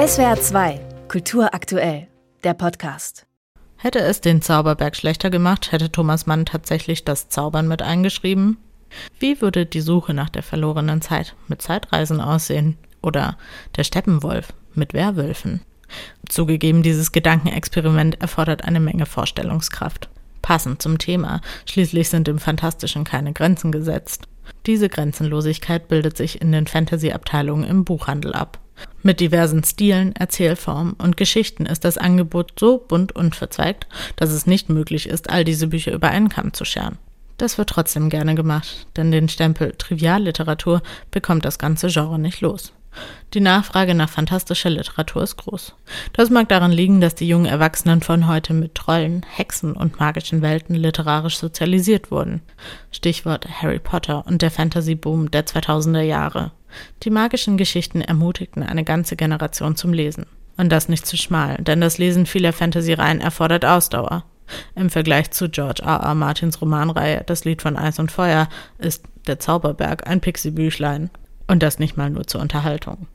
SWR 2, Kultur aktuell, der Podcast. Hätte es den Zauberberg schlechter gemacht, hätte Thomas Mann tatsächlich das Zaubern mit eingeschrieben? Wie würde die Suche nach der verlorenen Zeit mit Zeitreisen aussehen? Oder der Steppenwolf mit Werwölfen? Zugegeben, dieses Gedankenexperiment erfordert eine Menge Vorstellungskraft. Passend zum Thema, schließlich sind im Fantastischen keine Grenzen gesetzt. Diese Grenzenlosigkeit bildet sich in den Fantasy-Abteilungen im Buchhandel ab. Mit diversen Stilen, Erzählformen und Geschichten ist das Angebot so bunt und verzweigt, dass es nicht möglich ist, all diese Bücher über einen Kamm zu scheren. Das wird trotzdem gerne gemacht, denn den Stempel Trivialliteratur bekommt das ganze Genre nicht los. Die Nachfrage nach fantastischer Literatur ist groß. Das mag daran liegen, dass die jungen Erwachsenen von heute mit Trollen, Hexen und magischen Welten literarisch sozialisiert wurden. Stichwort Harry Potter und der Fantasy-Boom der 2000er Jahre. Die magischen Geschichten ermutigten eine ganze Generation zum Lesen. Und das nicht zu schmal, denn das Lesen vieler Fantasy-Reihen erfordert Ausdauer. Im Vergleich zu George R. R. Martins Romanreihe Das Lied von Eis und Feuer ist Der Zauberberg ein Pixie-Büchlein. Und das nicht mal nur zur Unterhaltung.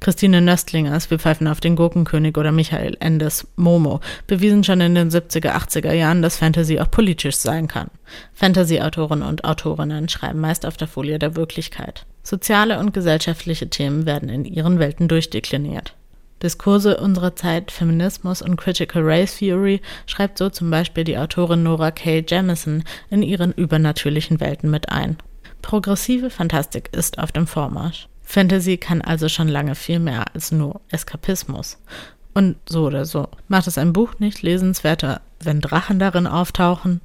Christine Nöstlingers Wir pfeifen auf den Gurkenkönig oder Michael Endes Momo bewiesen schon in den 70er, 80er Jahren, dass Fantasy auch politisch sein kann. Fantasy-Autoren und Autorinnen schreiben meist auf der Folie der Wirklichkeit. Soziale und gesellschaftliche Themen werden in ihren Welten durchdekliniert. Diskurse unserer Zeit, Feminismus und Critical Race Theory schreibt so zum Beispiel die Autorin Nora K. Jamison in ihren übernatürlichen Welten mit ein. Progressive Fantastik ist auf dem Vormarsch. Fantasy kann also schon lange viel mehr als nur Eskapismus. Und so oder so. Macht es ein Buch nicht lesenswerter, wenn Drachen darin auftauchen?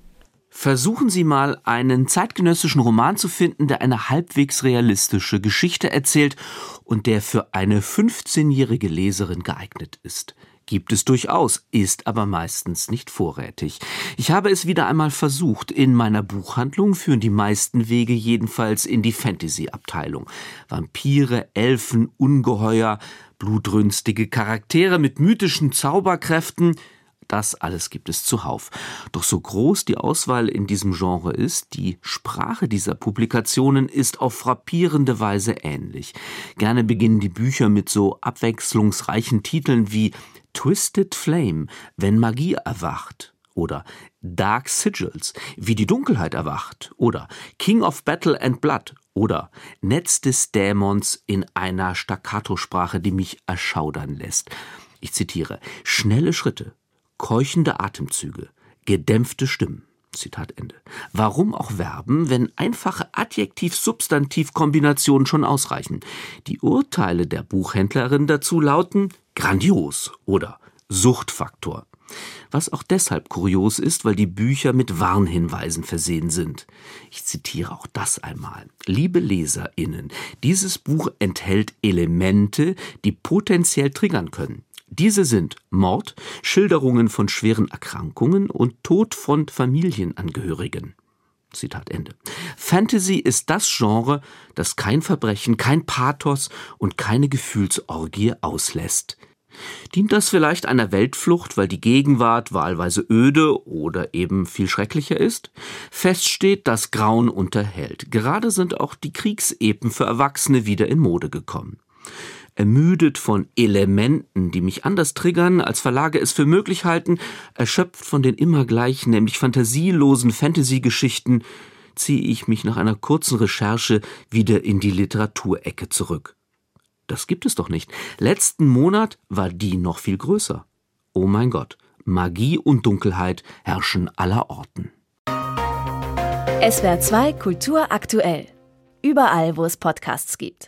Versuchen Sie mal, einen zeitgenössischen Roman zu finden, der eine halbwegs realistische Geschichte erzählt und der für eine 15-jährige Leserin geeignet ist. Gibt es durchaus, ist aber meistens nicht vorrätig. Ich habe es wieder einmal versucht. In meiner Buchhandlung führen die meisten Wege jedenfalls in die Fantasy-Abteilung. Vampire, Elfen, Ungeheuer, blutrünstige Charaktere mit mythischen Zauberkräften – das alles gibt es zuhauf. Doch so groß die Auswahl in diesem Genre ist, die Sprache dieser Publikationen ist auf frappierende Weise ähnlich. Gerne beginnen die Bücher mit so abwechslungsreichen Titeln wie Twisted Flame, wenn Magie erwacht oder Dark Sigils, wie die Dunkelheit erwacht oder King of Battle and Blood oder Netz des Dämons in einer Staccatosprache, die mich erschaudern lässt. Ich zitiere: Schnelle Schritte, keuchende Atemzüge, gedämpfte Stimmen. Zitat Ende. Warum auch werben, wenn einfache Adjektiv-Substantiv-Kombinationen schon ausreichen? Die Urteile der Buchhändlerin dazu lauten grandios oder Suchtfaktor. Was auch deshalb kurios ist, weil die Bücher mit Warnhinweisen versehen sind. Ich zitiere auch das einmal. Liebe Leserinnen, dieses Buch enthält Elemente, die potenziell triggern können. Diese sind Mord, Schilderungen von schweren Erkrankungen und Tod von Familienangehörigen. Zitat Ende. Fantasy ist das Genre, das kein Verbrechen, kein Pathos und keine Gefühlsorgie auslässt. Dient das vielleicht einer Weltflucht, weil die Gegenwart wahlweise öde oder eben viel schrecklicher ist? Fest steht, dass Grauen unterhält. Gerade sind auch die Kriegsepen für Erwachsene wieder in Mode gekommen ermüdet von Elementen, die mich anders triggern, als Verlage es für möglich halten, erschöpft von den immer gleichen, nämlich fantasielosen Fantasy-Geschichten, ziehe ich mich nach einer kurzen Recherche wieder in die Literaturecke zurück. Das gibt es doch nicht. Letzten Monat war die noch viel größer. Oh mein Gott, Magie und Dunkelheit herrschen aller Orten. SWR 2 Kultur aktuell. Überall, wo es Podcasts gibt.